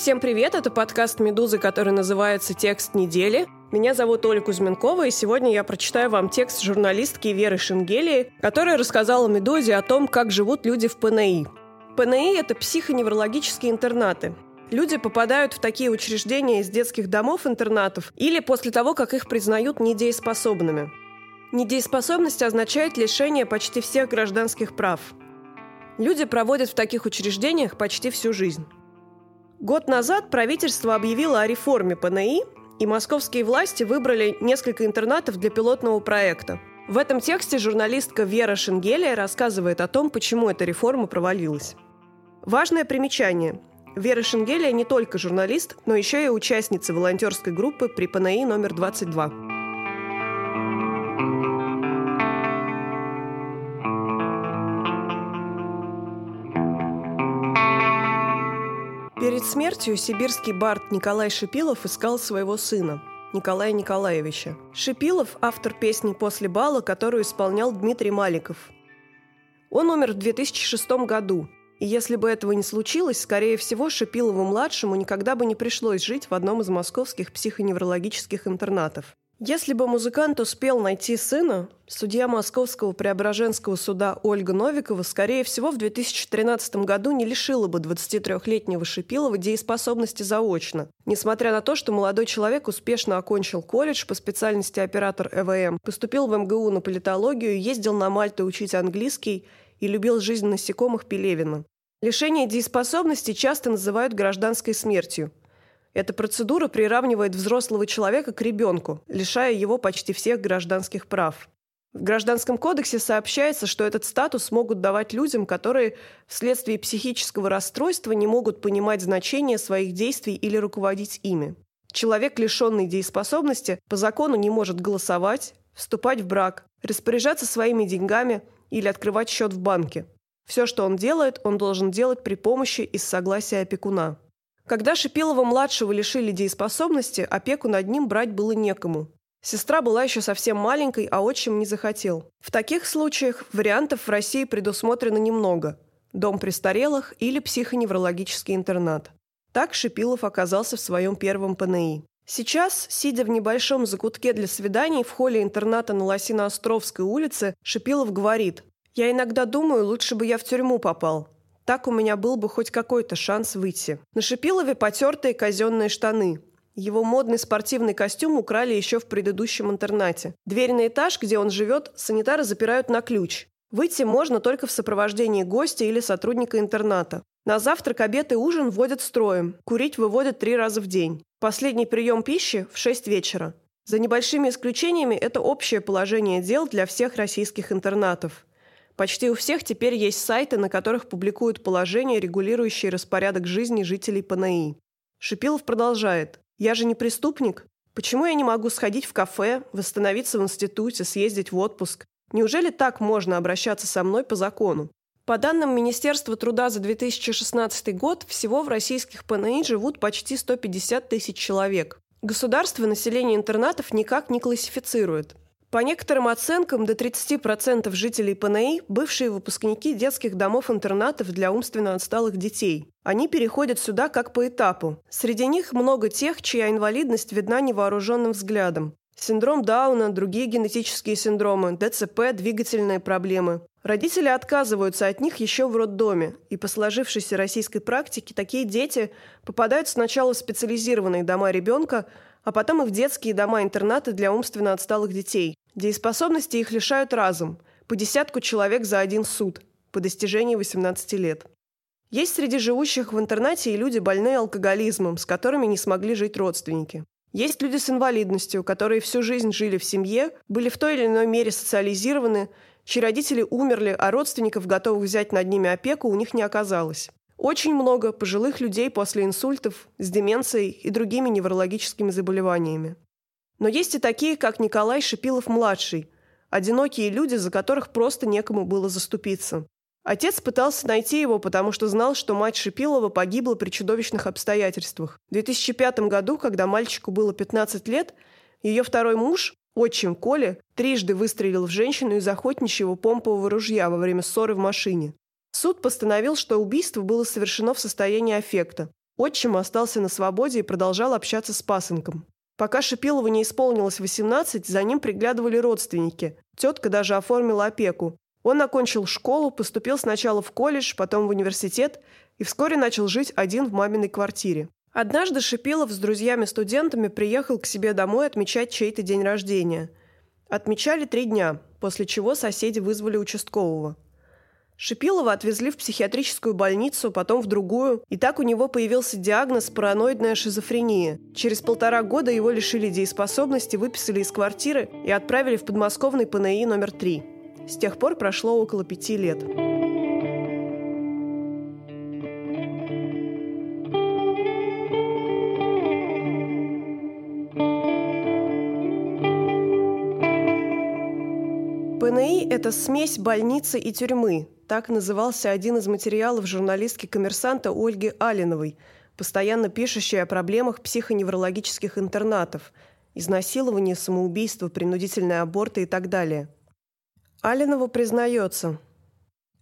Всем привет, это подкаст «Медузы», который называется «Текст недели». Меня зовут Оля Кузьменкова, и сегодня я прочитаю вам текст журналистки Веры Шенгелии, которая рассказала «Медузе» о том, как живут люди в ПНИ. ПНИ – это психоневрологические интернаты. Люди попадают в такие учреждения из детских домов-интернатов или после того, как их признают недееспособными. Недееспособность означает лишение почти всех гражданских прав. Люди проводят в таких учреждениях почти всю жизнь. Год назад правительство объявило о реформе ПНИ, и московские власти выбрали несколько интернатов для пилотного проекта. В этом тексте журналистка Вера Шенгелия рассказывает о том, почему эта реформа провалилась. Важное примечание. Вера Шенгелия не только журналист, но еще и участница волонтерской группы при ПНИ номер 22. Перед смертью сибирский бард Николай Шипилов искал своего сына, Николая Николаевича. Шипилов – автор песни «После бала», которую исполнял Дмитрий Маликов. Он умер в 2006 году, и если бы этого не случилось, скорее всего, Шипилову-младшему никогда бы не пришлось жить в одном из московских психоневрологических интернатов. Если бы музыкант успел найти сына, судья Московского Преображенского суда Ольга Новикова, скорее всего, в 2013 году не лишила бы 23-летнего Шипилова дееспособности заочно, несмотря на то, что молодой человек успешно окончил колледж по специальности оператор ЭВМ, поступил в МГУ на политологию, ездил на Мальту учить английский и любил жизнь насекомых Пелевина. Лишение дееспособности часто называют гражданской смертью – эта процедура приравнивает взрослого человека к ребенку, лишая его почти всех гражданских прав. В Гражданском кодексе сообщается, что этот статус могут давать людям, которые вследствие психического расстройства не могут понимать значение своих действий или руководить ими. Человек, лишенный дееспособности, по закону не может голосовать, вступать в брак, распоряжаться своими деньгами или открывать счет в банке. Все, что он делает, он должен делать при помощи и с согласия опекуна. Когда Шипилова-младшего лишили дееспособности, опеку над ним брать было некому. Сестра была еще совсем маленькой, а отчим не захотел. В таких случаях вариантов в России предусмотрено немного – дом престарелых или психоневрологический интернат. Так Шипилов оказался в своем первом ПНИ. Сейчас, сидя в небольшом закутке для свиданий в холле интерната на Лосино-Островской улице, Шипилов говорит «Я иногда думаю, лучше бы я в тюрьму попал. Так у меня был бы хоть какой-то шанс выйти. На Шипилове потертые казенные штаны. Его модный спортивный костюм украли еще в предыдущем интернате. Дверь на этаж, где он живет, санитары запирают на ключ. Выйти можно только в сопровождении гостя или сотрудника интерната. На завтрак, обед и ужин вводят строем. Курить выводят три раза в день. Последний прием пищи в 6 вечера. За небольшими исключениями это общее положение дел для всех российских интернатов. Почти у всех теперь есть сайты, на которых публикуют положения, регулирующие распорядок жизни жителей ПНИ. Шипилов продолжает. «Я же не преступник. Почему я не могу сходить в кафе, восстановиться в институте, съездить в отпуск? Неужели так можно обращаться со мной по закону? По данным Министерства труда за 2016 год, всего в российских ПНИ живут почти 150 тысяч человек. Государство население интернатов никак не классифицирует. По некоторым оценкам, до 30% жителей ПНИ – бывшие выпускники детских домов-интернатов для умственно отсталых детей. Они переходят сюда как по этапу. Среди них много тех, чья инвалидность видна невооруженным взглядом. Синдром Дауна, другие генетические синдромы, ДЦП, двигательные проблемы. Родители отказываются от них еще в роддоме, и по сложившейся российской практике такие дети попадают сначала в специализированные дома ребенка, а потом и в детские дома-интернаты для умственно отсталых детей. Дееспособности их лишают разом, по десятку человек за один суд, по достижении 18 лет. Есть среди живущих в интернате и люди, больные алкоголизмом, с которыми не смогли жить родственники. Есть люди с инвалидностью, которые всю жизнь жили в семье, были в той или иной мере социализированы, чьи родители умерли, а родственников, готовых взять над ними опеку, у них не оказалось. Очень много пожилых людей после инсультов, с деменцией и другими неврологическими заболеваниями. Но есть и такие, как Николай Шипилов-младший, одинокие люди, за которых просто некому было заступиться. Отец пытался найти его, потому что знал, что мать Шипилова погибла при чудовищных обстоятельствах. В 2005 году, когда мальчику было 15 лет, ее второй муж, отчим Коля, трижды выстрелил в женщину из охотничьего помпового ружья во время ссоры в машине. Суд постановил, что убийство было совершено в состоянии аффекта. Отчим остался на свободе и продолжал общаться с пасынком. Пока Шипилову не исполнилось 18, за ним приглядывали родственники. Тетка даже оформила опеку. Он окончил школу, поступил сначала в колледж, потом в университет и вскоре начал жить один в маминой квартире. Однажды Шипилов с друзьями-студентами приехал к себе домой отмечать чей-то день рождения. Отмечали три дня, после чего соседи вызвали участкового. Шипилова отвезли в психиатрическую больницу, потом в другую, и так у него появился диагноз параноидная шизофрения. Через полтора года его лишили дееспособности, выписали из квартиры и отправили в подмосковный ПНИ номер 3. С тех пор прошло около пяти лет. ПНИ – это смесь больницы и тюрьмы. Так назывался один из материалов журналистки коммерсанта Ольги Алиновой, постоянно пишущей о проблемах психоневрологических интернатов – изнасилование, самоубийство, принудительные аборты и так далее. Алинова признается.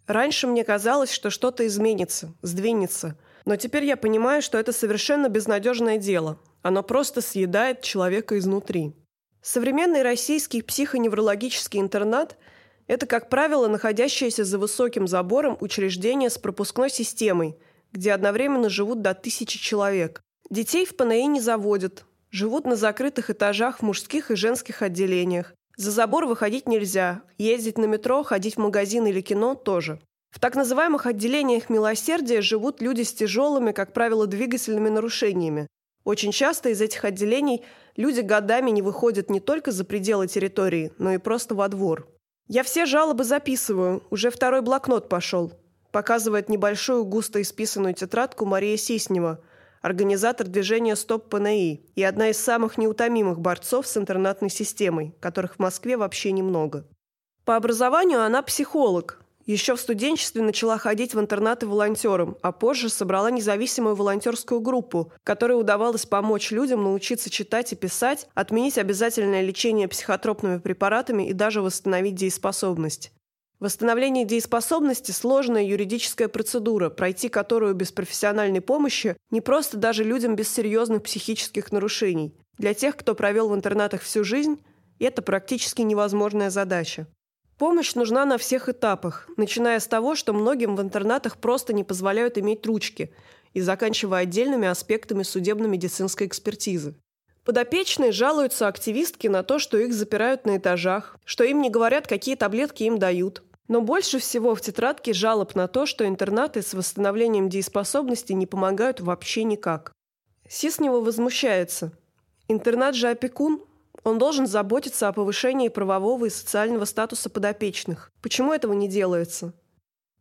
«Раньше мне казалось, что что-то изменится, сдвинется. Но теперь я понимаю, что это совершенно безнадежное дело. Оно просто съедает человека изнутри». Современный российский психоневрологический интернат – это, как правило, находящееся за высоким забором учреждение с пропускной системой, где одновременно живут до тысячи человек. Детей в ПНИ не заводят, живут на закрытых этажах в мужских и женских отделениях. За забор выходить нельзя, ездить на метро, ходить в магазин или кино тоже. В так называемых отделениях милосердия живут люди с тяжелыми, как правило, двигательными нарушениями. Очень часто из этих отделений люди годами не выходят не только за пределы территории, но и просто во двор. «Я все жалобы записываю, уже второй блокнот пошел», показывает небольшую густо исписанную тетрадку Мария Сиснева, организатор движения «Стоп ПНИ» и одна из самых неутомимых борцов с интернатной системой, которых в Москве вообще немного. По образованию она психолог, еще в студенчестве начала ходить в интернаты волонтером, а позже собрала независимую волонтерскую группу, которой удавалось помочь людям научиться читать и писать, отменить обязательное лечение психотропными препаратами и даже восстановить дееспособность. Восстановление дееспособности – сложная юридическая процедура, пройти которую без профессиональной помощи не просто даже людям без серьезных психических нарушений. Для тех, кто провел в интернатах всю жизнь, это практически невозможная задача. Помощь нужна на всех этапах, начиная с того, что многим в интернатах просто не позволяют иметь ручки, и заканчивая отдельными аспектами судебно-медицинской экспертизы. Подопечные жалуются активистке на то, что их запирают на этажах, что им не говорят, какие таблетки им дают. Но больше всего в тетрадке жалоб на то, что интернаты с восстановлением дееспособности не помогают вообще никак. Сиснева возмущается. Интернат же опекун, он должен заботиться о повышении правового и социального статуса подопечных. Почему этого не делается?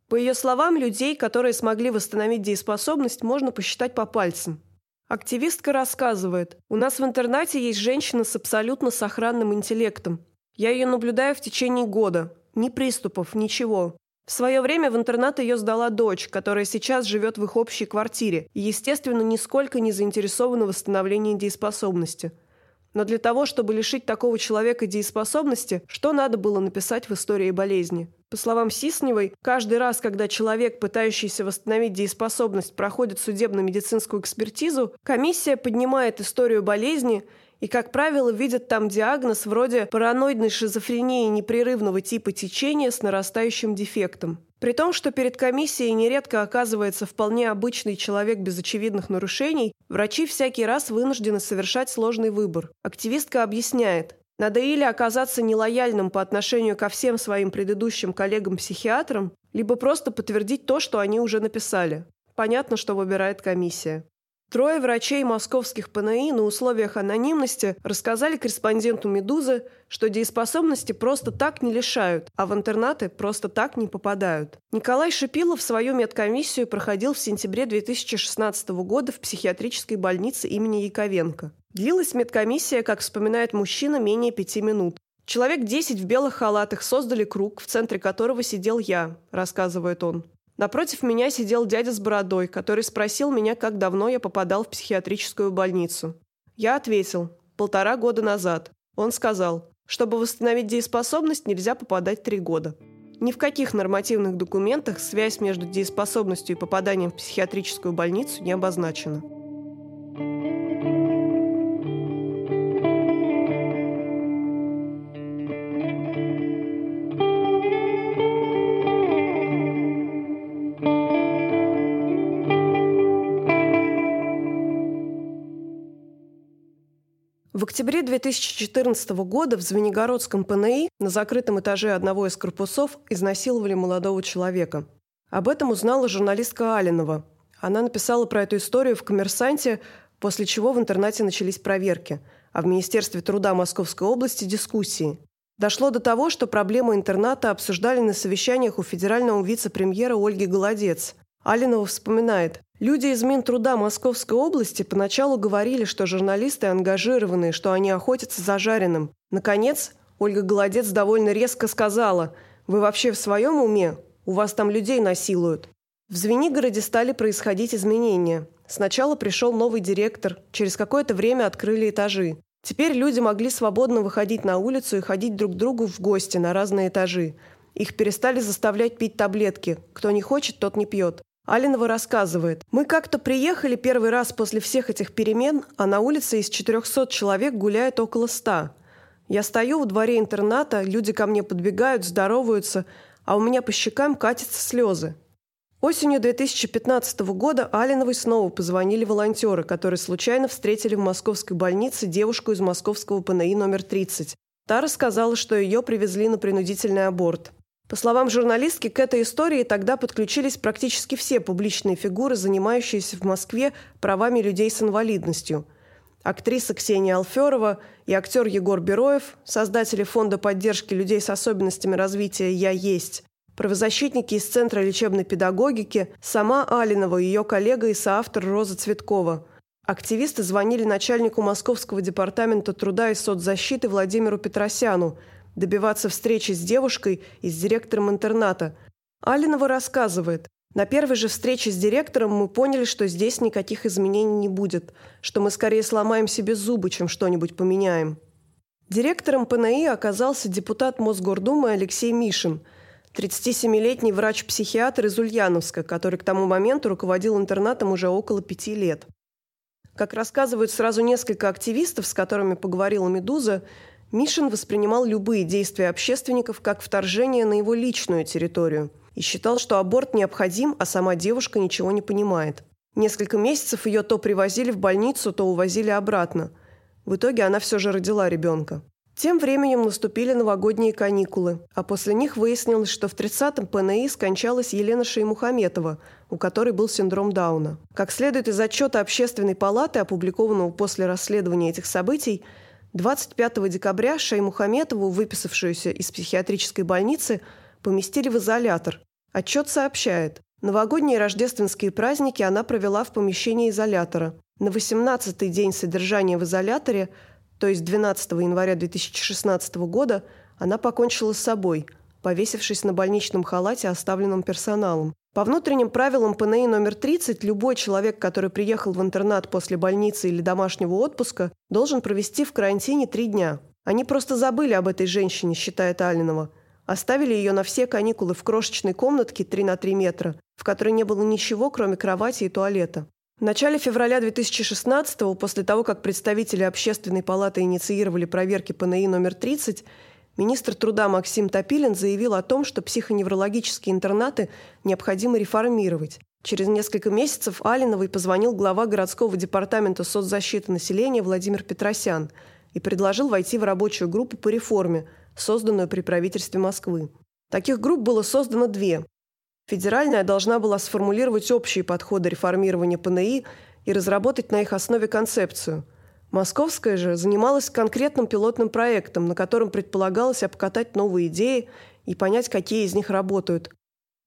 По ее словам, людей, которые смогли восстановить дееспособность, можно посчитать по пальцам. Активистка рассказывает, у нас в интернате есть женщина с абсолютно сохранным интеллектом. Я ее наблюдаю в течение года. Ни приступов, ничего. В свое время в интернат ее сдала дочь, которая сейчас живет в их общей квартире и, естественно, нисколько не заинтересована в восстановлении дееспособности – но для того, чтобы лишить такого человека дееспособности, что надо было написать в истории болезни? По словам Сисневой, каждый раз, когда человек, пытающийся восстановить дееспособность, проходит судебно-медицинскую экспертизу, комиссия поднимает историю болезни и, как правило, видят там диагноз вроде параноидной шизофрении непрерывного типа течения с нарастающим дефектом. При том, что перед комиссией нередко оказывается вполне обычный человек без очевидных нарушений, врачи всякий раз вынуждены совершать сложный выбор. Активистка объясняет, надо или оказаться нелояльным по отношению ко всем своим предыдущим коллегам-психиатрам, либо просто подтвердить то, что они уже написали. Понятно, что выбирает комиссия. Трое врачей московских ПНИ на условиях анонимности рассказали корреспонденту «Медузы», что дееспособности просто так не лишают, а в интернаты просто так не попадают. Николай Шипилов свою медкомиссию проходил в сентябре 2016 года в психиатрической больнице имени Яковенко. Длилась медкомиссия, как вспоминает мужчина, менее пяти минут. Человек 10 в белых халатах создали круг, в центре которого сидел я, рассказывает он. Напротив меня сидел дядя с бородой, который спросил меня, как давно я попадал в психиатрическую больницу. Я ответил – полтора года назад. Он сказал, чтобы восстановить дееспособность, нельзя попадать три года. Ни в каких нормативных документах связь между дееспособностью и попаданием в психиатрическую больницу не обозначена. В октябре 2014 года в Звенигородском ПНИ на закрытом этаже одного из корпусов изнасиловали молодого человека. Об этом узнала журналистка Алинова. Она написала про эту историю в «Коммерсанте», после чего в интернете начались проверки, а в Министерстве труда Московской области – дискуссии. Дошло до того, что проблему интерната обсуждали на совещаниях у федерального вице-премьера Ольги Голодец. Алинова вспоминает, Люди из Минтруда Московской области поначалу говорили, что журналисты ангажированные, что они охотятся за жареным. Наконец, Ольга Голодец довольно резко сказала, «Вы вообще в своем уме? У вас там людей насилуют». В Звенигороде стали происходить изменения. Сначала пришел новый директор, через какое-то время открыли этажи. Теперь люди могли свободно выходить на улицу и ходить друг к другу в гости на разные этажи. Их перестали заставлять пить таблетки. Кто не хочет, тот не пьет. Алинова рассказывает. «Мы как-то приехали первый раз после всех этих перемен, а на улице из 400 человек гуляет около 100. Я стою в дворе интерната, люди ко мне подбегают, здороваются, а у меня по щекам катятся слезы. Осенью 2015 года Алиновой снова позвонили волонтеры, которые случайно встретили в московской больнице девушку из московского ПНИ номер 30. Та рассказала, что ее привезли на принудительный аборт. По словам журналистки, к этой истории тогда подключились практически все публичные фигуры, занимающиеся в Москве правами людей с инвалидностью. Актриса Ксения Алферова и актер Егор Бероев, создатели фонда поддержки людей с особенностями развития «Я есть», правозащитники из Центра лечебной педагогики, сама Алинова ее коллега и соавтор Роза Цветкова. Активисты звонили начальнику Московского департамента труда и соцзащиты Владимиру Петросяну – добиваться встречи с девушкой и с директором интерната. Алинова рассказывает, на первой же встрече с директором мы поняли, что здесь никаких изменений не будет, что мы скорее сломаем себе зубы, чем что-нибудь поменяем. Директором ПНИ оказался депутат Мосгордумы Алексей Мишин, 37-летний врач-психиатр из Ульяновска, который к тому моменту руководил интернатом уже около пяти лет. Как рассказывают сразу несколько активистов, с которыми поговорила «Медуза», Мишин воспринимал любые действия общественников как вторжение на его личную территорию и считал, что аборт необходим, а сама девушка ничего не понимает. Несколько месяцев ее то привозили в больницу, то увозили обратно. В итоге она все же родила ребенка. Тем временем наступили новогодние каникулы, а после них выяснилось, что в 30-м ПНИ скончалась Елена Шеймухаметова, у которой был синдром Дауна. Как следует из отчета Общественной палаты, опубликованного после расследования этих событий, 25 декабря Шаймухаметову, выписавшуюся из психиатрической больницы, поместили в изолятор. Отчет сообщает, новогодние и рождественские праздники она провела в помещении изолятора. На 18-й день содержания в изоляторе, то есть 12 января 2016 года, она покончила с собой, повесившись на больничном халате, оставленном персоналом. По внутренним правилам ПНИ номер 30 любой человек, который приехал в интернат после больницы или домашнего отпуска, должен провести в карантине три дня. Они просто забыли об этой женщине, считает Алинова. Оставили ее на все каникулы в крошечной комнатке 3 на 3 метра, в которой не было ничего, кроме кровати и туалета. В начале февраля 2016 после того, как представители Общественной палаты инициировали проверки ПНИ номер 30, Министр труда Максим Топилин заявил о том, что психоневрологические интернаты необходимо реформировать. Через несколько месяцев Алиновой позвонил глава городского департамента соцзащиты населения Владимир Петросян и предложил войти в рабочую группу по реформе, созданную при правительстве Москвы. Таких групп было создано две. Федеральная должна была сформулировать общие подходы реформирования ПНИ и разработать на их основе концепцию – Московская же занималась конкретным пилотным проектом, на котором предполагалось обкатать новые идеи и понять, какие из них работают.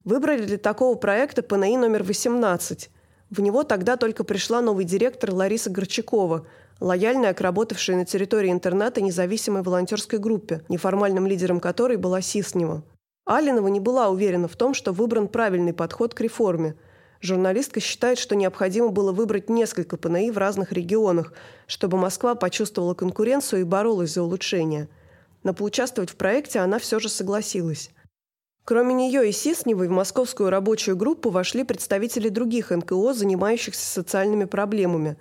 Выбрали для такого проекта ПНИ номер 18. В него тогда только пришла новый директор Лариса Горчакова, лояльная к работавшей на территории интерната независимой волонтерской группе, неформальным лидером которой была Сиснева. Алинова не была уверена в том, что выбран правильный подход к реформе – Журналистка считает, что необходимо было выбрать несколько ПНИ в разных регионах, чтобы Москва почувствовала конкуренцию и боролась за улучшение. Но поучаствовать в проекте она все же согласилась. Кроме нее и Сисневой в московскую рабочую группу вошли представители других НКО, занимающихся социальными проблемами.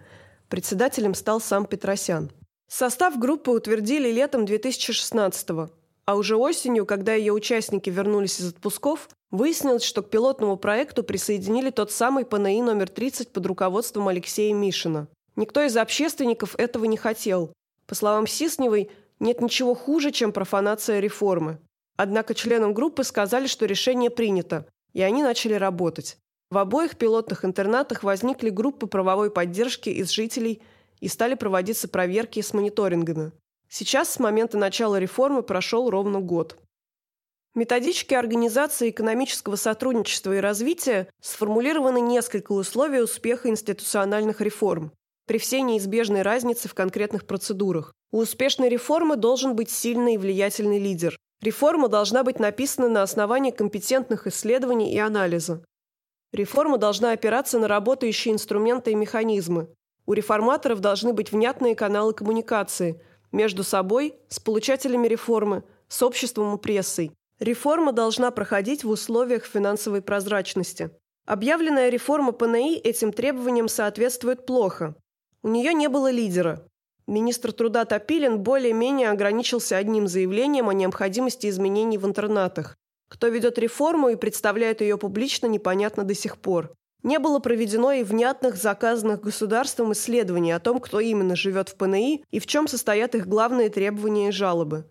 Председателем стал сам Петросян. Состав группы утвердили летом 2016 года. А уже осенью, когда ее участники вернулись из отпусков, выяснилось, что к пилотному проекту присоединили тот самый ПНИ номер 30 под руководством Алексея Мишина. Никто из общественников этого не хотел. По словам Сисневой, нет ничего хуже, чем профанация реформы. Однако членам группы сказали, что решение принято, и они начали работать. В обоих пилотных интернатах возникли группы правовой поддержки из жителей и стали проводиться проверки с мониторингами. Сейчас с момента начала реформы прошел ровно год. В методичке Организации экономического сотрудничества и развития сформулированы несколько условий успеха институциональных реформ при всей неизбежной разнице в конкретных процедурах. У успешной реформы должен быть сильный и влиятельный лидер. Реформа должна быть написана на основании компетентных исследований и анализа. Реформа должна опираться на работающие инструменты и механизмы. У реформаторов должны быть внятные каналы коммуникации – между собой, с получателями реформы, с обществом и прессой. Реформа должна проходить в условиях финансовой прозрачности. Объявленная реформа ПНИ этим требованиям соответствует плохо. У нее не было лидера. Министр труда Топилин более-менее ограничился одним заявлением о необходимости изменений в интернатах. Кто ведет реформу и представляет ее публично, непонятно до сих пор. Не было проведено и внятных заказанных государством исследований о том, кто именно живет в ПНИ и в чем состоят их главные требования и жалобы.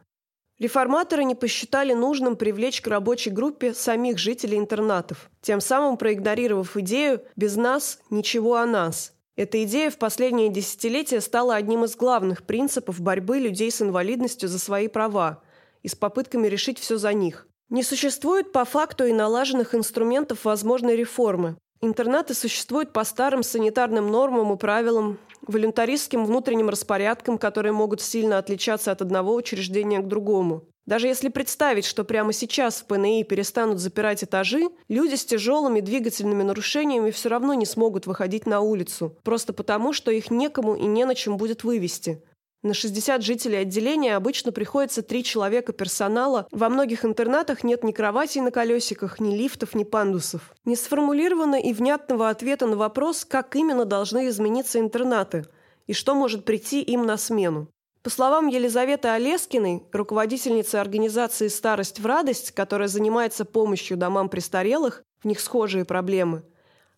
Реформаторы не посчитали нужным привлечь к рабочей группе самих жителей интернатов, тем самым проигнорировав идею «без нас ничего о нас». Эта идея в последние десятилетия стала одним из главных принципов борьбы людей с инвалидностью за свои права и с попытками решить все за них. Не существует по факту и налаженных инструментов возможной реформы, Интернаты существуют по старым санитарным нормам и правилам, волюнтаристским внутренним распорядкам, которые могут сильно отличаться от одного учреждения к другому. Даже если представить, что прямо сейчас в ПНИ перестанут запирать этажи, люди с тяжелыми двигательными нарушениями все равно не смогут выходить на улицу, просто потому, что их некому и не на чем будет вывести. На 60 жителей отделения обычно приходится 3 человека персонала. Во многих интернатах нет ни кроватей на колесиках, ни лифтов, ни пандусов. Не сформулировано и внятного ответа на вопрос, как именно должны измениться интернаты и что может прийти им на смену. По словам Елизаветы Олескиной, руководительницы организации «Старость в радость», которая занимается помощью домам престарелых, в них схожие проблемы.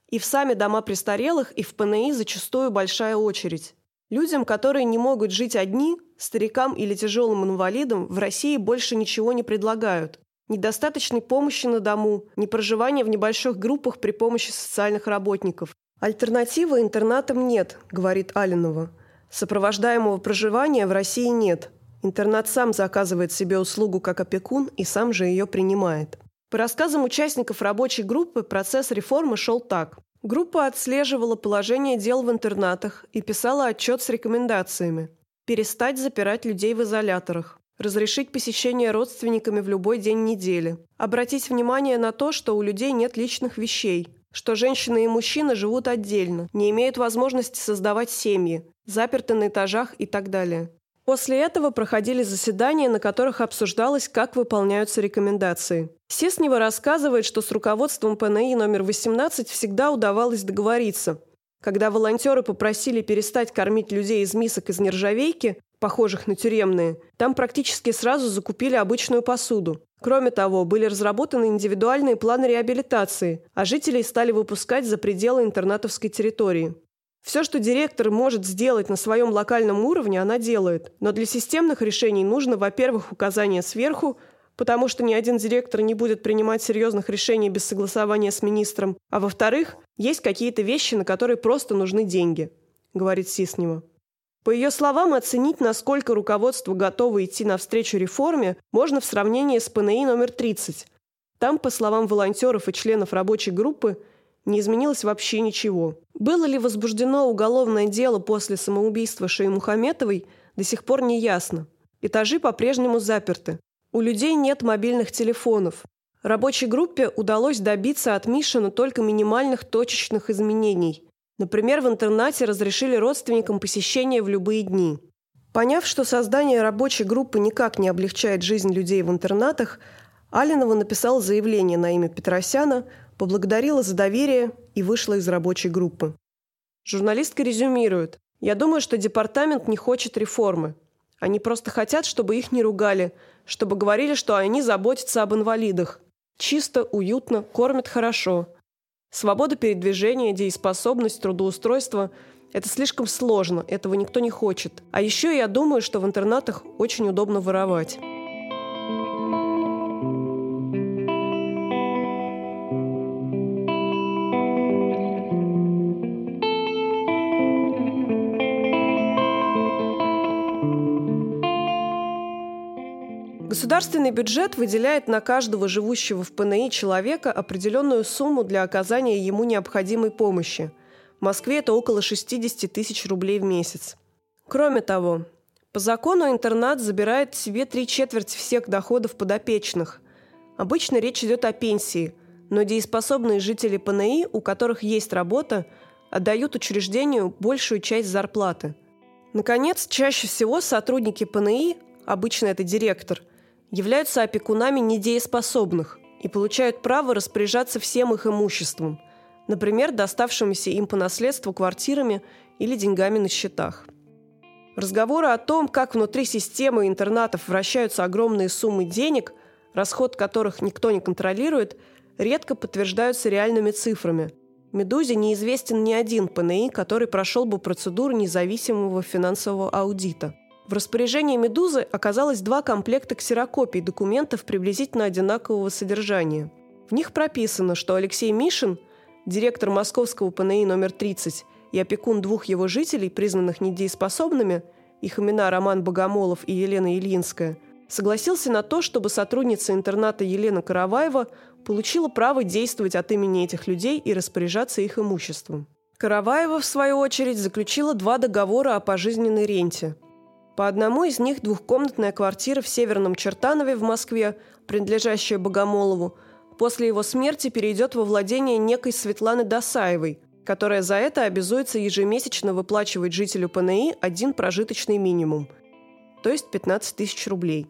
И в сами дома престарелых, и в ПНИ зачастую большая очередь. Людям, которые не могут жить одни, старикам или тяжелым инвалидам, в России больше ничего не предлагают. Недостаточной помощи на дому, не проживание в небольших группах при помощи социальных работников. Альтернативы интернатам нет, говорит Алинова. Сопровождаемого проживания в России нет. Интернат сам заказывает себе услугу как опекун и сам же ее принимает. По рассказам участников рабочей группы, процесс реформы шел так. Группа отслеживала положение дел в интернатах и писала отчет с рекомендациями. Перестать запирать людей в изоляторах. Разрешить посещение родственниками в любой день недели. Обратить внимание на то, что у людей нет личных вещей. Что женщины и мужчины живут отдельно, не имеют возможности создавать семьи, заперты на этажах и так далее. После этого проходили заседания, на которых обсуждалось, как выполняются рекомендации. Сеснева рассказывает, что с руководством ПНИ номер 18 всегда удавалось договориться. Когда волонтеры попросили перестать кормить людей из мисок из нержавейки, похожих на тюремные, там практически сразу закупили обычную посуду. Кроме того, были разработаны индивидуальные планы реабилитации, а жителей стали выпускать за пределы интернатовской территории. Все, что директор может сделать на своем локальном уровне, она делает. Но для системных решений нужно, во-первых, указание сверху, потому что ни один директор не будет принимать серьезных решений без согласования с министром. А во-вторых, есть какие-то вещи, на которые просто нужны деньги, говорит Сиснева. По ее словам, оценить, насколько руководство готово идти навстречу реформе, можно в сравнении с ПНИ номер 30. Там, по словам волонтеров и членов рабочей группы, не изменилось вообще ничего. Было ли возбуждено уголовное дело после самоубийства Шеи Мухаметовой, до сих пор не ясно. Этажи по-прежнему заперты. У людей нет мобильных телефонов. Рабочей группе удалось добиться от Мишина только минимальных точечных изменений. Например, в интернате разрешили родственникам посещение в любые дни. Поняв, что создание рабочей группы никак не облегчает жизнь людей в интернатах, Алинова написала заявление на имя Петросяна, поблагодарила за доверие и вышла из рабочей группы. Журналистка резюмирует. «Я думаю, что департамент не хочет реформы. Они просто хотят, чтобы их не ругали, чтобы говорили, что они заботятся об инвалидах. Чисто, уютно, кормят хорошо. Свобода передвижения, дееспособность, трудоустройство – это слишком сложно, этого никто не хочет. А еще я думаю, что в интернатах очень удобно воровать». Государственный бюджет выделяет на каждого живущего в ПНИ человека определенную сумму для оказания ему необходимой помощи. В Москве это около 60 тысяч рублей в месяц. Кроме того, по закону интернат забирает себе три четверти всех доходов подопечных. Обычно речь идет о пенсии, но дееспособные жители ПНИ, у которых есть работа, отдают учреждению большую часть зарплаты. Наконец, чаще всего сотрудники ПНИ, обычно это директор – являются опекунами недееспособных и получают право распоряжаться всем их имуществом, например, доставшимися им по наследству квартирами или деньгами на счетах. Разговоры о том, как внутри системы интернатов вращаются огромные суммы денег, расход которых никто не контролирует, редко подтверждаются реальными цифрами. «Медузе» неизвестен ни один ПНИ, который прошел бы процедуру независимого финансового аудита – в распоряжении «Медузы» оказалось два комплекта ксерокопий документов приблизительно одинакового содержания. В них прописано, что Алексей Мишин, директор московского ПНИ номер 30 и опекун двух его жителей, признанных недееспособными, их имена Роман Богомолов и Елена Ильинская, согласился на то, чтобы сотрудница интерната Елена Караваева получила право действовать от имени этих людей и распоряжаться их имуществом. Караваева, в свою очередь, заключила два договора о пожизненной ренте – по одному из них двухкомнатная квартира в Северном Чертанове в Москве, принадлежащая Богомолову, после его смерти перейдет во владение некой Светланы Досаевой, которая за это обязуется ежемесячно выплачивать жителю ПНИ один прожиточный минимум, то есть 15 тысяч рублей.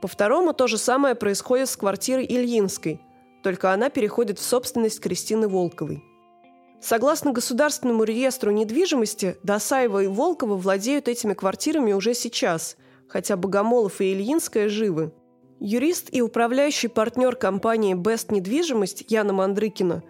По второму то же самое происходит с квартирой Ильинской, только она переходит в собственность Кристины Волковой. Согласно Государственному реестру недвижимости, Досаева и Волкова владеют этими квартирами уже сейчас, хотя Богомолов и Ильинская живы. Юрист и управляющий партнер компании «Бест Недвижимость» Яна Мандрыкина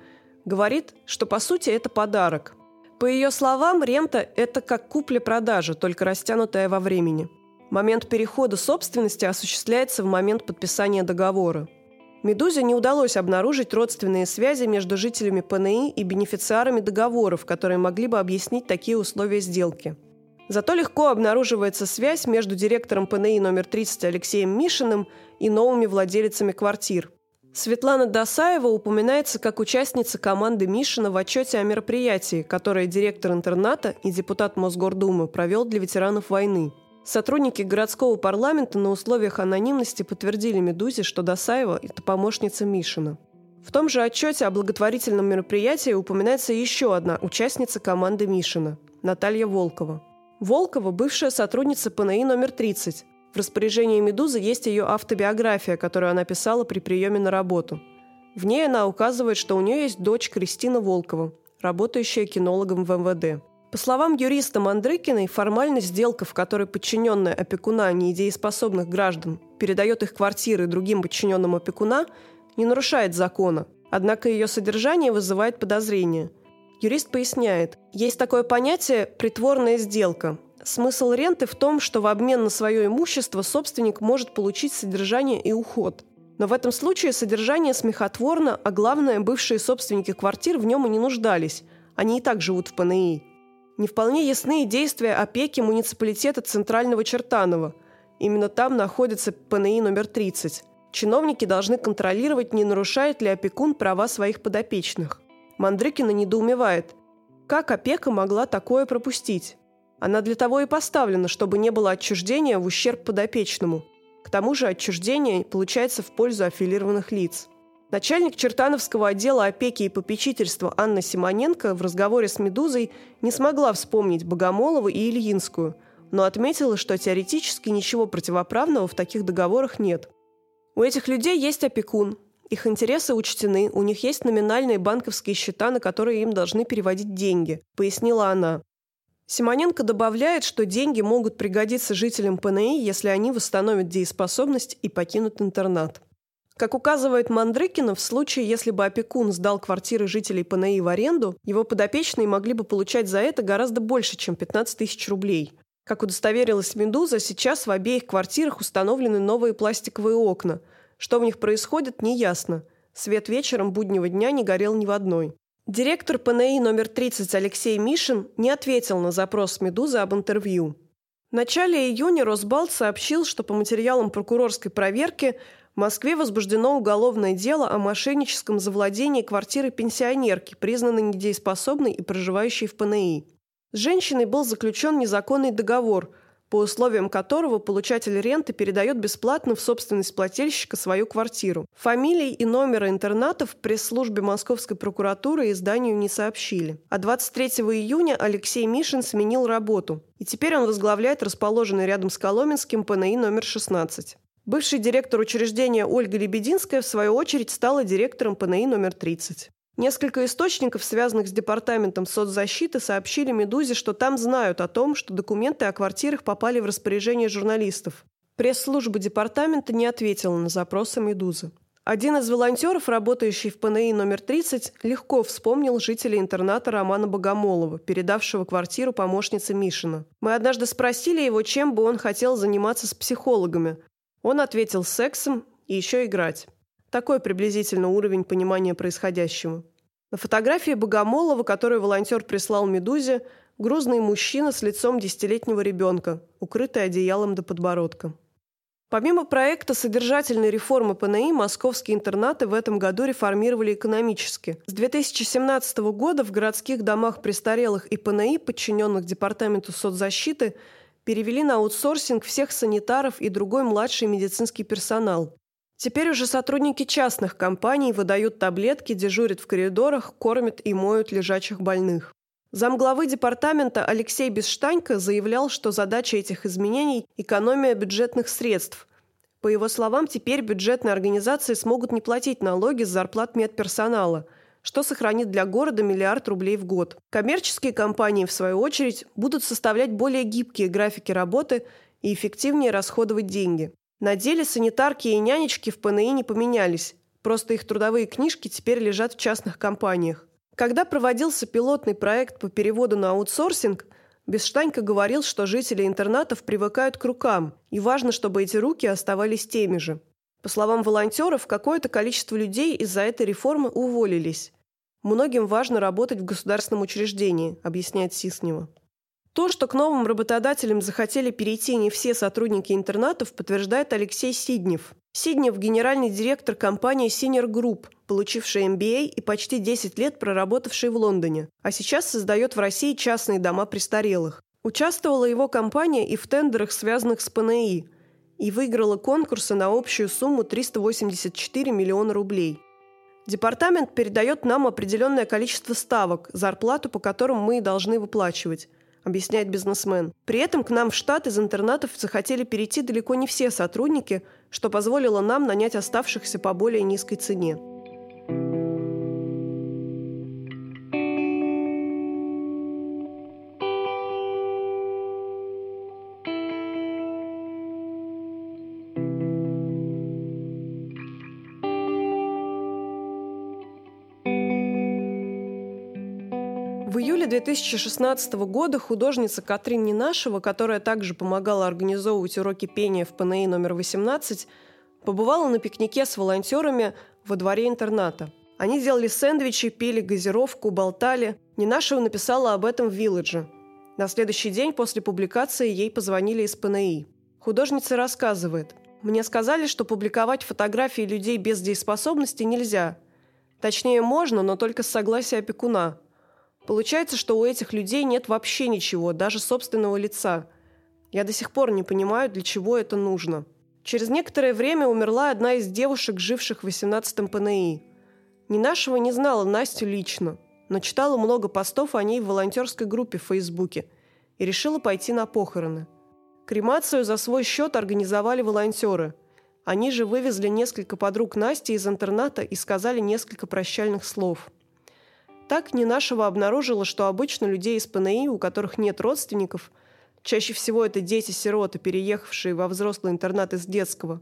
говорит, что по сути это подарок. По ее словам, рента – это как купля-продажа, только растянутая во времени. Момент перехода собственности осуществляется в момент подписания договора – Медузе не удалось обнаружить родственные связи между жителями ПНИ и бенефициарами договоров, которые могли бы объяснить такие условия сделки. Зато легко обнаруживается связь между директором ПНИ номер 30 Алексеем Мишиным и новыми владельцами квартир. Светлана Досаева упоминается как участница команды Мишина в отчете о мероприятии, которое директор интерната и депутат Мосгордумы провел для ветеранов войны – Сотрудники городского парламента на условиях анонимности подтвердили «Медузе», что Досаева – это помощница Мишина. В том же отчете о благотворительном мероприятии упоминается еще одна участница команды Мишина – Наталья Волкова. Волкова – бывшая сотрудница ПНИ номер 30. В распоряжении «Медузы» есть ее автобиография, которую она писала при приеме на работу. В ней она указывает, что у нее есть дочь Кристина Волкова, работающая кинологом в МВД. По словам юриста Мандрыкиной, формальная сделка, в которой подчиненная опекуна недееспособных граждан передает их квартиры другим подчиненным опекуна, не нарушает закона, однако ее содержание вызывает подозрения. Юрист поясняет, есть такое понятие «притворная сделка». Смысл ренты в том, что в обмен на свое имущество собственник может получить содержание и уход. Но в этом случае содержание смехотворно, а главное, бывшие собственники квартир в нем и не нуждались. Они и так живут в ПНИ. Не вполне ясны и действия опеки муниципалитета Центрального Чертанова. Именно там находится ПНИ номер 30. Чиновники должны контролировать, не нарушает ли опекун права своих подопечных. Мандрыкина недоумевает. Как опека могла такое пропустить? Она для того и поставлена, чтобы не было отчуждения в ущерб подопечному. К тому же отчуждение получается в пользу аффилированных лиц. Начальник Чертановского отдела опеки и попечительства Анна Симоненко в разговоре с «Медузой» не смогла вспомнить Богомолову и Ильинскую, но отметила, что теоретически ничего противоправного в таких договорах нет. У этих людей есть опекун, их интересы учтены, у них есть номинальные банковские счета, на которые им должны переводить деньги, пояснила она. Симоненко добавляет, что деньги могут пригодиться жителям ПНИ, если они восстановят дееспособность и покинут интернат. Как указывает Мандрыкина, в случае, если бы опекун сдал квартиры жителей ПНИ в аренду, его подопечные могли бы получать за это гораздо больше, чем 15 тысяч рублей. Как удостоверилась «Медуза», сейчас в обеих квартирах установлены новые пластиковые окна. Что в них происходит, неясно. Свет вечером буднего дня не горел ни в одной. Директор ПНИ номер 30 Алексей Мишин не ответил на запрос «Медузы» об интервью. В начале июня Росбалт сообщил, что по материалам прокурорской проверки в Москве возбуждено уголовное дело о мошенническом завладении квартиры пенсионерки, признанной недееспособной и проживающей в ПНИ. С женщиной был заключен незаконный договор – по условиям которого получатель ренты передает бесплатно в собственность плательщика свою квартиру. Фамилии и номера интерната в пресс-службе Московской прокуратуры изданию не сообщили. А 23 июня Алексей Мишин сменил работу. И теперь он возглавляет расположенный рядом с Коломенским ПНИ номер 16. Бывший директор учреждения Ольга Лебединская, в свою очередь, стала директором ПНИ номер 30. Несколько источников, связанных с Департаментом соцзащиты, сообщили «Медузе», что там знают о том, что документы о квартирах попали в распоряжение журналистов. Пресс-служба департамента не ответила на запросы «Медузы». Один из волонтеров, работающий в ПНИ номер 30, легко вспомнил жителя интерната Романа Богомолова, передавшего квартиру помощнице Мишина. Мы однажды спросили его, чем бы он хотел заниматься с психологами. Он ответил сексом и еще играть. Такой приблизительно уровень понимания происходящего. На фотографии Богомолова, которую волонтер прислал «Медузе», грузный мужчина с лицом десятилетнего ребенка, укрытый одеялом до подбородка. Помимо проекта содержательной реформы ПНИ, московские интернаты в этом году реформировали экономически. С 2017 года в городских домах престарелых и ПНИ, подчиненных Департаменту соцзащиты, перевели на аутсорсинг всех санитаров и другой младший медицинский персонал. Теперь уже сотрудники частных компаний выдают таблетки, дежурят в коридорах, кормят и моют лежачих больных. Замглавы департамента Алексей Бесштанько заявлял, что задача этих изменений – экономия бюджетных средств. По его словам, теперь бюджетные организации смогут не платить налоги с зарплат медперсонала, что сохранит для города миллиард рублей в год. Коммерческие компании, в свою очередь, будут составлять более гибкие графики работы и эффективнее расходовать деньги. На деле санитарки и нянечки в ПНИ не поменялись, просто их трудовые книжки теперь лежат в частных компаниях. Когда проводился пилотный проект по переводу на аутсорсинг, Бесштанько говорил, что жители интернатов привыкают к рукам, и важно, чтобы эти руки оставались теми же. По словам волонтеров, какое-то количество людей из-за этой реформы уволились. Многим важно работать в государственном учреждении, объясняет Сиснева. То, что к новым работодателям захотели перейти не все сотрудники интернатов, подтверждает Алексей Сиднев. Сиднев – генеральный директор компании Senior Group, получивший MBA и почти 10 лет проработавший в Лондоне, а сейчас создает в России частные дома престарелых. Участвовала его компания и в тендерах, связанных с ПНИ, и выиграла конкурсы на общую сумму 384 миллиона рублей. Департамент передает нам определенное количество ставок, зарплату по которым мы должны выплачивать объясняет бизнесмен. При этом к нам в штат из интернатов захотели перейти далеко не все сотрудники, что позволило нам нанять оставшихся по более низкой цене. В июле 2016 года художница Катрин Нинашева, которая также помогала организовывать уроки пения в ПНИ номер 18, побывала на пикнике с волонтерами во дворе интерната. Они делали сэндвичи, пили газировку, болтали. Нинашева написала об этом в «Вилладже». На следующий день после публикации ей позвонили из ПНИ. Художница рассказывает. «Мне сказали, что публиковать фотографии людей без дееспособности нельзя. Точнее, можно, но только с согласия опекуна. Получается, что у этих людей нет вообще ничего, даже собственного лица. Я до сих пор не понимаю, для чего это нужно. Через некоторое время умерла одна из девушек, живших в 18-м ПНИ. Ни нашего не знала Настю лично, но читала много постов о ней в волонтерской группе в Фейсбуке и решила пойти на похороны. Кремацию за свой счет организовали волонтеры. Они же вывезли несколько подруг Насти из интерната и сказали несколько прощальных слов. Так Нинашева обнаружила, что обычно людей из ПНИ, у которых нет родственников, чаще всего это дети-сироты, переехавшие во взрослый интернат из детского,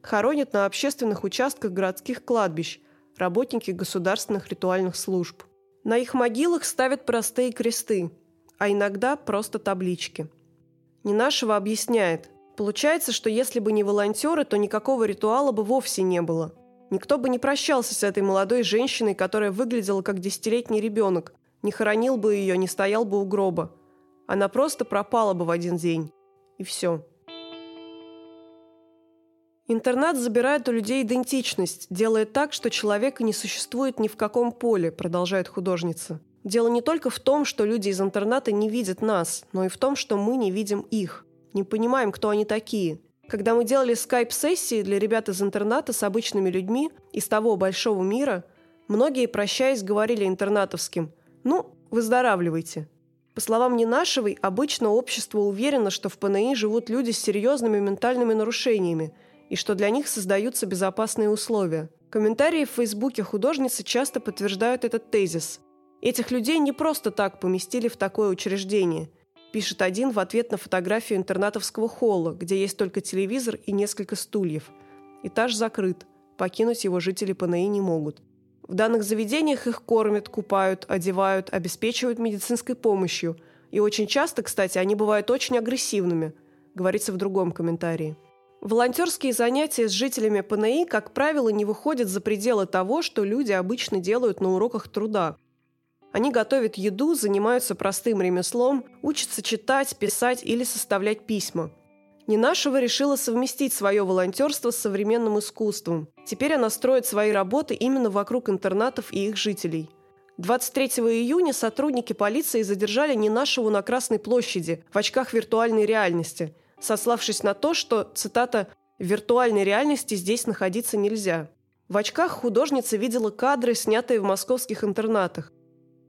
хоронят на общественных участках городских кладбищ работники государственных ритуальных служб. На их могилах ставят простые кресты, а иногда просто таблички. Нинашева объясняет, Получается, что если бы не волонтеры, то никакого ритуала бы вовсе не было. Никто бы не прощался с этой молодой женщиной, которая выглядела как десятилетний ребенок, не хоронил бы ее, не стоял бы у гроба. Она просто пропала бы в один день. И все. Интернат забирает у людей идентичность, делая так, что человека не существует ни в каком поле, продолжает художница. Дело не только в том, что люди из интерната не видят нас, но и в том, что мы не видим их – не понимаем, кто они такие. Когда мы делали скайп-сессии для ребят из интерната с обычными людьми из того большого мира, многие, прощаясь, говорили интернатовским «Ну, выздоравливайте». По словам Ненашевой, обычно общество уверено, что в ПНИ живут люди с серьезными ментальными нарушениями и что для них создаются безопасные условия. Комментарии в Фейсбуке художницы часто подтверждают этот тезис. Этих людей не просто так поместили в такое учреждение – пишет один в ответ на фотографию интернатовского холла, где есть только телевизор и несколько стульев. Этаж закрыт, покинуть его жители ПНИ не могут. В данных заведениях их кормят, купают, одевают, обеспечивают медицинской помощью. И очень часто, кстати, они бывают очень агрессивными, говорится в другом комментарии. Волонтерские занятия с жителями ПНИ, как правило, не выходят за пределы того, что люди обычно делают на уроках труда – они готовят еду, занимаются простым ремеслом, учатся читать, писать или составлять письма. Ненашева решила совместить свое волонтерство с современным искусством. Теперь она строит свои работы именно вокруг интернатов и их жителей. 23 июня сотрудники полиции задержали Ненашеву на Красной площади в очках виртуальной реальности, сославшись на то, что, цитата, «в виртуальной реальности здесь находиться нельзя». В очках художница видела кадры, снятые в московских интернатах.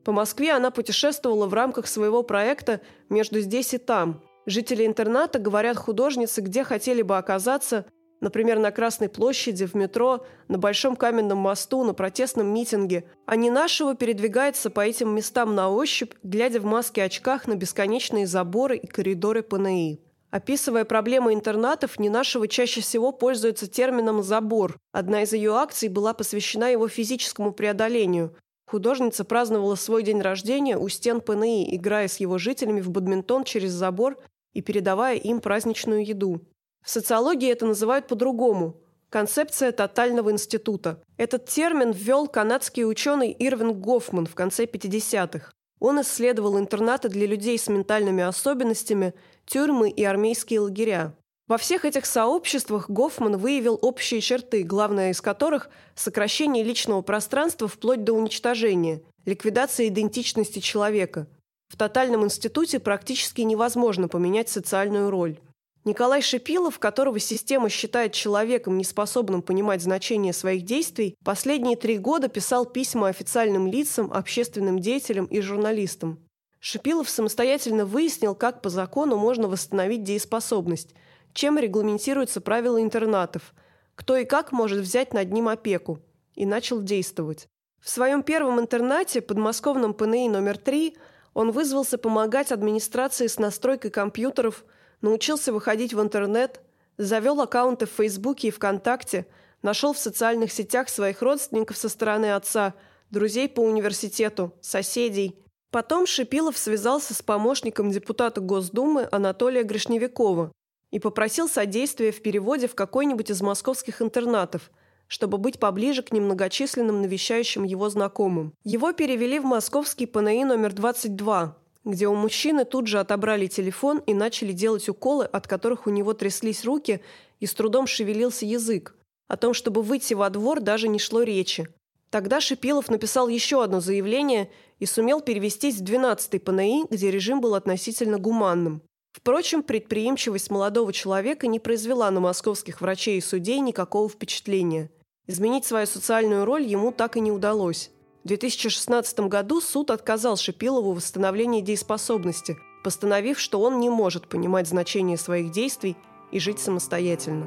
По Москве она путешествовала в рамках своего проекта «Между здесь и там». Жители интерната говорят художнице, где хотели бы оказаться, например, на Красной площади, в метро, на Большом каменном мосту, на протестном митинге, а не нашего передвигается по этим местам на ощупь, глядя в маске-очках на бесконечные заборы и коридоры ПНИ. Описывая проблемы интернатов, Ненашева чаще всего пользуется термином «забор». Одна из ее акций была посвящена его физическому преодолению. Художница праздновала свой день рождения у стен ПНИ, играя с его жителями в бадминтон через забор и передавая им праздничную еду. В социологии это называют по-другому – концепция тотального института. Этот термин ввел канадский ученый Ирвин Гофман в конце 50-х. Он исследовал интернаты для людей с ментальными особенностями, тюрьмы и армейские лагеря. Во всех этих сообществах Гофман выявил общие черты, главная из которых – сокращение личного пространства вплоть до уничтожения, ликвидация идентичности человека. В тотальном институте практически невозможно поменять социальную роль. Николай Шипилов, которого система считает человеком, неспособным понимать значение своих действий, последние три года писал письма официальным лицам, общественным деятелям и журналистам. Шипилов самостоятельно выяснил, как по закону можно восстановить дееспособность – чем регламентируются правила интернатов, кто и как может взять над ним опеку, и начал действовать. В своем первом интернате, подмосковном ПНИ номер 3, он вызвался помогать администрации с настройкой компьютеров, научился выходить в интернет, завел аккаунты в Фейсбуке и ВКонтакте, нашел в социальных сетях своих родственников со стороны отца, друзей по университету, соседей. Потом Шипилов связался с помощником депутата Госдумы Анатолия Гришневикова, и попросил содействия в переводе в какой-нибудь из московских интернатов, чтобы быть поближе к немногочисленным навещающим его знакомым. Его перевели в московский ПНИ номер 22, где у мужчины тут же отобрали телефон и начали делать уколы, от которых у него тряслись руки и с трудом шевелился язык. О том, чтобы выйти во двор, даже не шло речи. Тогда Шипилов написал еще одно заявление и сумел перевестись в 12-й ПНИ, где режим был относительно гуманным. Впрочем, предприимчивость молодого человека не произвела на московских врачей и судей никакого впечатления. Изменить свою социальную роль ему так и не удалось. В 2016 году суд отказал Шипилову в восстановлении дееспособности, постановив, что он не может понимать значение своих действий и жить самостоятельно.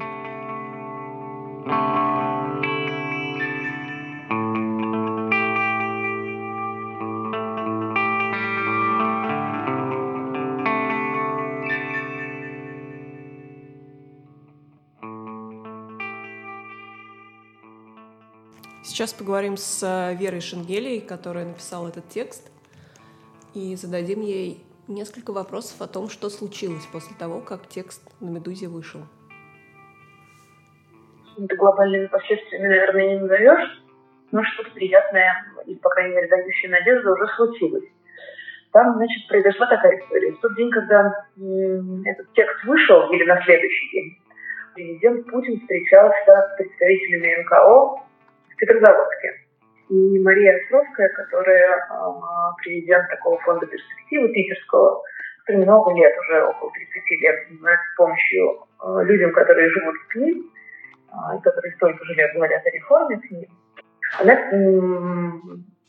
Сейчас поговорим с э, Верой Шенгелей, которая написала этот текст, и зададим ей несколько вопросов о том, что случилось после того, как текст на «Медузе» вышел. Это глобальными последствиями, наверное, не назовешь, но что-то приятное, и, по крайней мере, дающее надежду, уже случилось. Там, значит, произошла такая история. В тот день, когда этот текст вышел, или на следующий день, президент Путин встречался с представителями НКО Петрозаводске. И Мария Островская, которая э, президент такого фонда перспективы питерского, который много лет, уже около 30 лет, занимается помощью э, людям, которые живут с ним, э, и которые столько же лет говорят о реформе с ним, она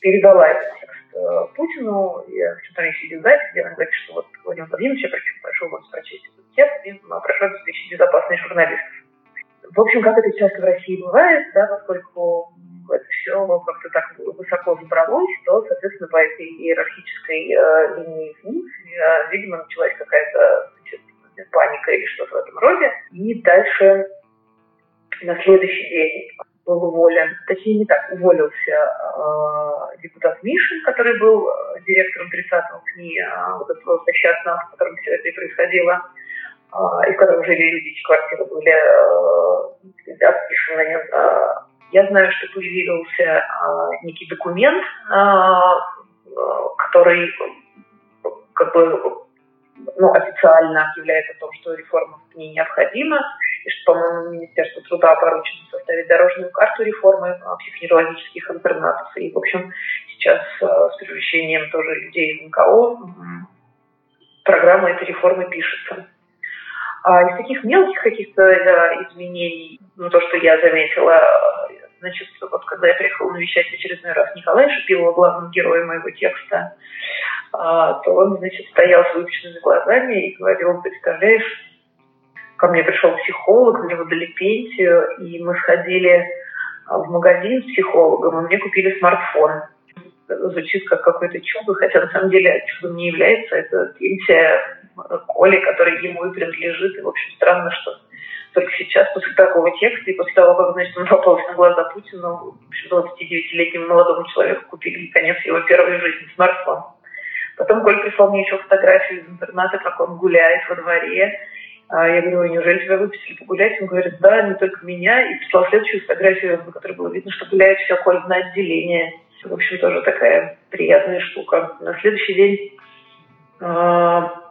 передала этот текст э, Путину, в там есть видеозапись, где она говорит, что вот Владимир Владимирович, я прошу, прошу вас прочесть этот текст и прошу обеспечить безопасность журналистов. В общем, как это часто в России бывает, да, поскольку это все как-то так высоко забралось, то, соответственно, по этой иерархической э, линии вниз, э, видимо, началась какая-то паника или что-то в этом роде. И дальше на следующий день был уволен, точнее не так, уволился э, депутат Мишин, который был э, директором 30-го КНИ, э, вот этого злосчастного, в котором все это и происходило, и в котором жили люди, чьи квартиры были э, отписаны э, я знаю, что появился э, некий документ, э, который как бы ну, официально объявляет о том, что реформа в ней необходима, и что, по-моему, Министерство труда поручено составить дорожную карту реформы психоневрологических интернатов. И, в общем, сейчас э, с привлечением тоже людей из НКО программа этой реформы пишется. А из таких мелких каких-то изменений, ну, то, что я заметила, Значит, вот когда я приехала навещать в очередной раз Николая Шипилова, главного героя моего текста, а, то он, значит, стоял с выпущенными глазами и говорил, представляешь, ко мне пришел психолог, мне выдали пенсию, и мы сходили в магазин с психологом, и мне купили смартфон. Звучит как какое-то чудо, хотя на самом деле чудом не является. Это пенсия Коли, который ему и принадлежит. И, в общем, странно, что только сейчас, после такого текста, и после того, как, значит, он попался на глаза Путину, 29-летнему молодому человеку купили, наконец, его первой жизни смартфон. Потом Коль прислал мне еще фотографию из интерната, как он гуляет во дворе. А я говорю, неужели тебя выпустили погулять? Он говорит, да, не только меня. И прислал следующую фотографию, на которой было видно, что гуляет все Коль на отделение. В общем, тоже такая приятная штука. На следующий день а,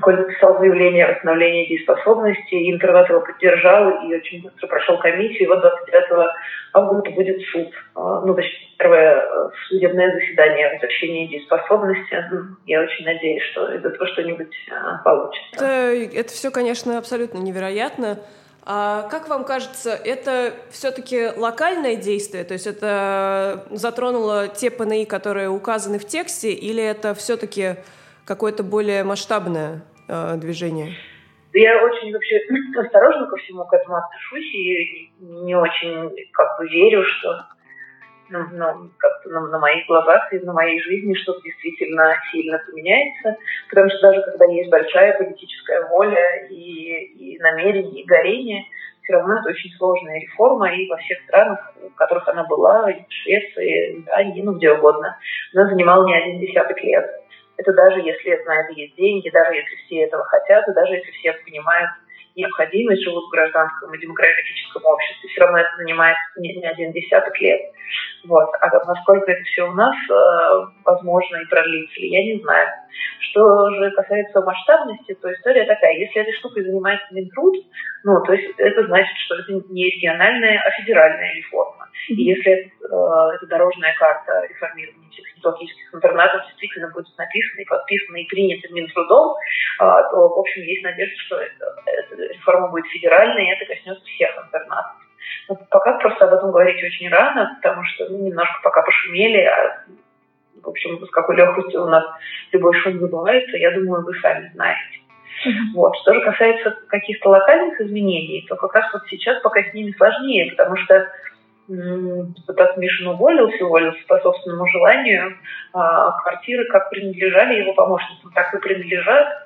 Коль написал заявление о восстановлении дееспособности, интернет его поддержал и очень быстро прошел комиссию. И вот 29 августа будет суд. А, ну, точнее, первое э, судебное заседание о возвращении дееспособности. Я очень надеюсь, что из этого что-нибудь а, получится. Это, это все, конечно, абсолютно невероятно. А как вам кажется, это все-таки локальное действие? То есть это затронуло те ПНИ, которые указаны в тексте, или это все-таки какое-то более масштабное э, движение? Я очень вообще осторожно ко всему к этому отношусь и не очень как бы верю, что ну, как-то на, на моих глазах и на моей жизни что-то действительно сильно поменяется. Потому что даже когда есть большая политическая воля и, и намерение, и горение, все равно это очень сложная реформа, и во всех странах, в которых она была, в Швеции, Дании, ну где угодно, она занимала не один десяток лет. Это даже если на это есть деньги, даже если все этого хотят, и даже если все понимают необходимость, живут в гражданском и демократическом обществе, все равно это занимает не, не один десяток лет. Вот. А насколько это все у нас э, возможно и продлится, я не знаю. Что же касается масштабности, то история такая. Если этой штукой занимается Минтруд, ну, то есть это значит, что это не региональная, а федеральная реформа. И если это, э, эта дорожная карта реформирования психологических интернатов действительно будет написана и подписана и принята Минтрудом, э, то, в общем, есть надежда, что эта реформа будет федеральной, и это коснется всех интернатов. Но пока просто об этом говорить очень рано, потому что ну, немножко пока пошумели, а в общем, с какой легкостью у нас любой шум забывается, я думаю, вы сами знаете. Mm-hmm. Вот. Что же касается каких-то локальных изменений, то как раз вот сейчас пока с ними сложнее, потому что депутат Мишин уволился, уволился по собственному желанию. А квартиры как принадлежали его помощницам, так и принадлежат.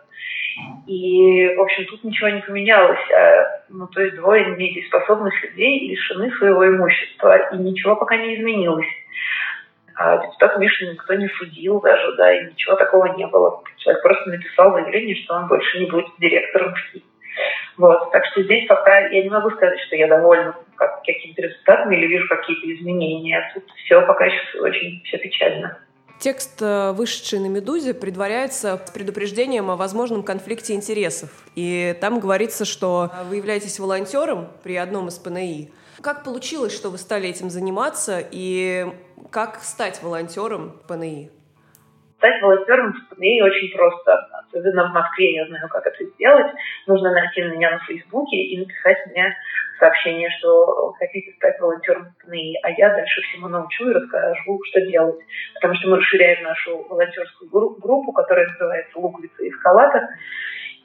И, в общем, тут ничего не поменялось. А, ну, то есть двое недееспособных людей лишены своего имущества, и ничего пока не изменилось. А депутат Мишин никто не судил даже, да, и ничего такого не было. Человек просто написал заявление, что он больше не будет директором ШКИ. Вот. Так что здесь пока я не могу сказать, что я довольна как, какими-то результатами или вижу какие-то изменения. Тут все пока еще очень все печально. Текст, э, вышедший на «Медузе», предваряется предупреждением о возможном конфликте интересов. И там говорится, что вы являетесь волонтером при одном из ПНИ. Как получилось, что вы стали этим заниматься, и как стать волонтером ПНИ? Стать волонтером в ПНИ очень просто. Особенно в Москве я знаю, как это сделать. Нужно найти меня на Фейсбуке и написать мне сообщение, что хотите стать волонтером в ПНИ, а я дальше всему научу и расскажу, что делать. Потому что мы расширяем нашу волонтерскую группу, которая называется «Луковица и эскалатор».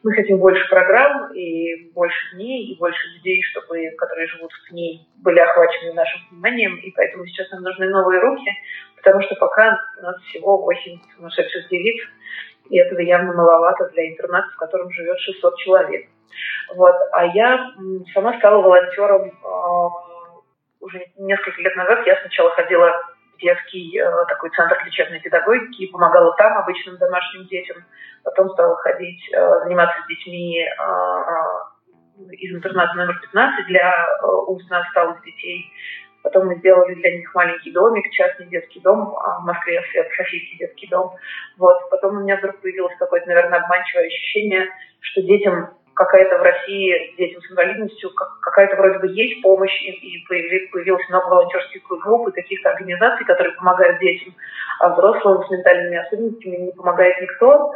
Мы хотим больше программ и больше дней, и больше людей, чтобы, которые живут в ней, были охвачены нашим вниманием. И поэтому сейчас нам нужны новые руки, потому что пока у нас всего 8 сумасшедших девиц, и этого явно маловато для интерната, в котором живет 600 человек. Вот. А я сама стала волонтером э, уже несколько лет назад. Я сначала ходила в детский э, такой центр лечебной педагогики и помогала там обычным домашним детям. Потом стала ходить, э, заниматься с детьми э, из интерната номер 15 для э, умственно отсталых детей. Потом мы сделали для них маленький домик, частный детский дом а в Москве, Софийский детский дом. Вот. Потом у меня вдруг появилось какое-то, наверное, обманчивое ощущение, что детям какая-то в России детям с инвалидностью, какая-то вроде бы есть помощь, и появилось много волонтерских групп и каких-то организаций, которые помогают детям, а взрослым с ментальными особенностями не помогает никто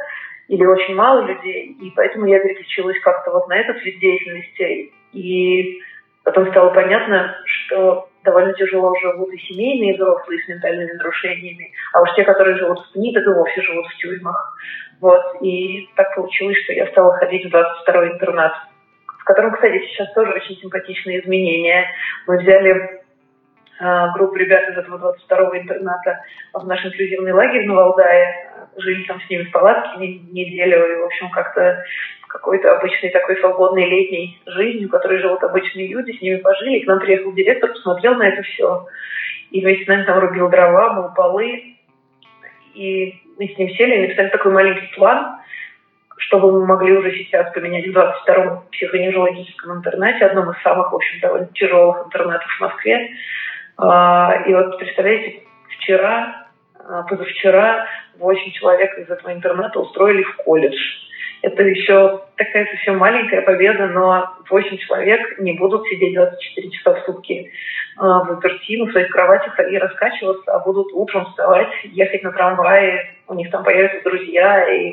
или очень мало людей, и поэтому я переключилась как-то вот на этот вид деятельности, и потом стало понятно, что довольно тяжело живут и семейные взрослые с ментальными нарушениями, а уж те, которые живут в ПНИ, так и вовсе живут в тюрьмах. Вот. И так получилось, что я стала ходить в 22-й интернат, в котором, кстати, сейчас тоже очень симпатичные изменения. Мы взяли э, группу ребят из этого 22-го интерната в наш инклюзивный лагерь на Валдае, жили там с ними в палатке неделю, и, в общем, как-то какой-то обычной такой свободной летней жизнью, в которой живут обычные люди, с ними пожили. К нам приехал директор, посмотрел на это все. И вместе с нами там рубил дрова, мыл полы. И мы с ним сели и написали такой маленький план, чтобы мы могли уже сейчас поменять в 22-м психоневрологическом интернете, одном из самых, в общем, довольно тяжелых интернетов в Москве. А, и вот, представляете, вчера, а, позавчера 8 человек из этого интернета устроили в колледж. Это еще такая совсем маленькая победа, но 8 человек не будут сидеть 24 часа в сутки а, в заперти на своих кроватях и раскачиваться, а будут утром вставать, ехать на трамвае, у них там появятся друзья, и,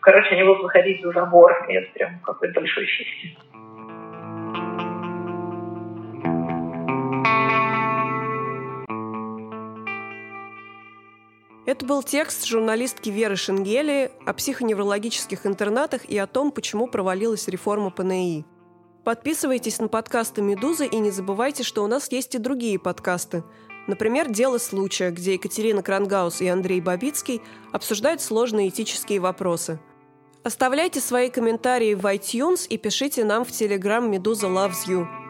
короче, они будут выходить за забор, и это прям какое-то большое счастье. Это был текст журналистки Веры Шенгели о психоневрологических интернатах и о том, почему провалилась реформа ПНИ. Подписывайтесь на подкасты «Медузы» и не забывайте, что у нас есть и другие подкасты. Например, «Дело случая», где Екатерина Крангаус и Андрей Бабицкий обсуждают сложные этические вопросы. Оставляйте свои комментарии в iTunes и пишите нам в Telegram «Медуза loves you».